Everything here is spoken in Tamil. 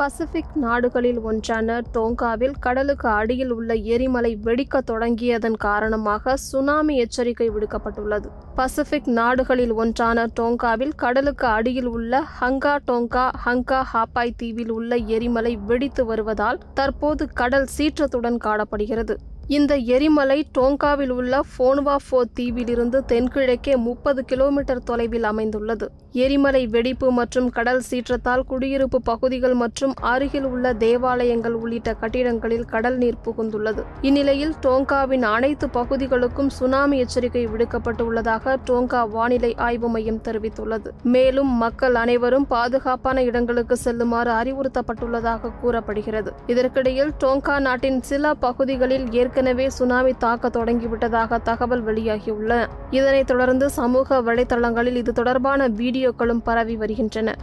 பசிபிக் நாடுகளில் ஒன்றான டோங்காவில் கடலுக்கு அடியில் உள்ள எரிமலை வெடிக்க தொடங்கியதன் காரணமாக சுனாமி எச்சரிக்கை விடுக்கப்பட்டுள்ளது. பசிபிக் நாடுகளில் ஒன்றான டோங்காவில் கடலுக்கு அடியில் உள்ள ஹங்கா டோங்கா ஹங்கா ஹாப்பாய் தீவில் உள்ள எரிமலை வெடித்து வருவதால் தற்போது கடல் சீற்றத்துடன் காணப்படுகிறது. இந்த எரிமலை டோங்காவில் உள்ள ஃபோன்வா ஃபோ தீவிலிருந்து தென்கிழக்கே முப்பது கிலோமீட்டர் தொலைவில் அமைந்துள்ளது. எரிமலை வெடிப்பு மற்றும் கடல் சீற்றத்தால் குடியிருப்பு பகுதிகள் மற்றும் அருகில் உள்ள தேவாலயங்கள் உள்ளிட்ட கட்டிடங்களில் கடல் நீர் புகுந்துள்ளது. இந்நிலையில் டோங்காவின் அனைத்து பகுதிகளுக்கும் சுனாமி எச்சரிக்கை விடுக்கப்பட்டுள்ளதாக டோங்கா வானிலை ஆய்வு மையம் தெரிவித்துள்ளது. மேலும் மக்கள் அனைவரும் பாதுகாப்பான இடங்களுக்கு செல்லுமாறு அறிவுறுத்தப்பட்டுள்ளதாக கூறப்படுகிறது. இதற்கிடையில் டோங்கா நாட்டின் சில பகுதிகளில் ஏற்கனவே சுனாமி தாக்க தொடங்கிவிட்டதாக தகவல் வெளியாகியுள்ளன இதனைத் தொடர்ந்து சமூக வலைதளங்களில் இது தொடர்பான வீடியோக்களும் பரவி வருகின்றன.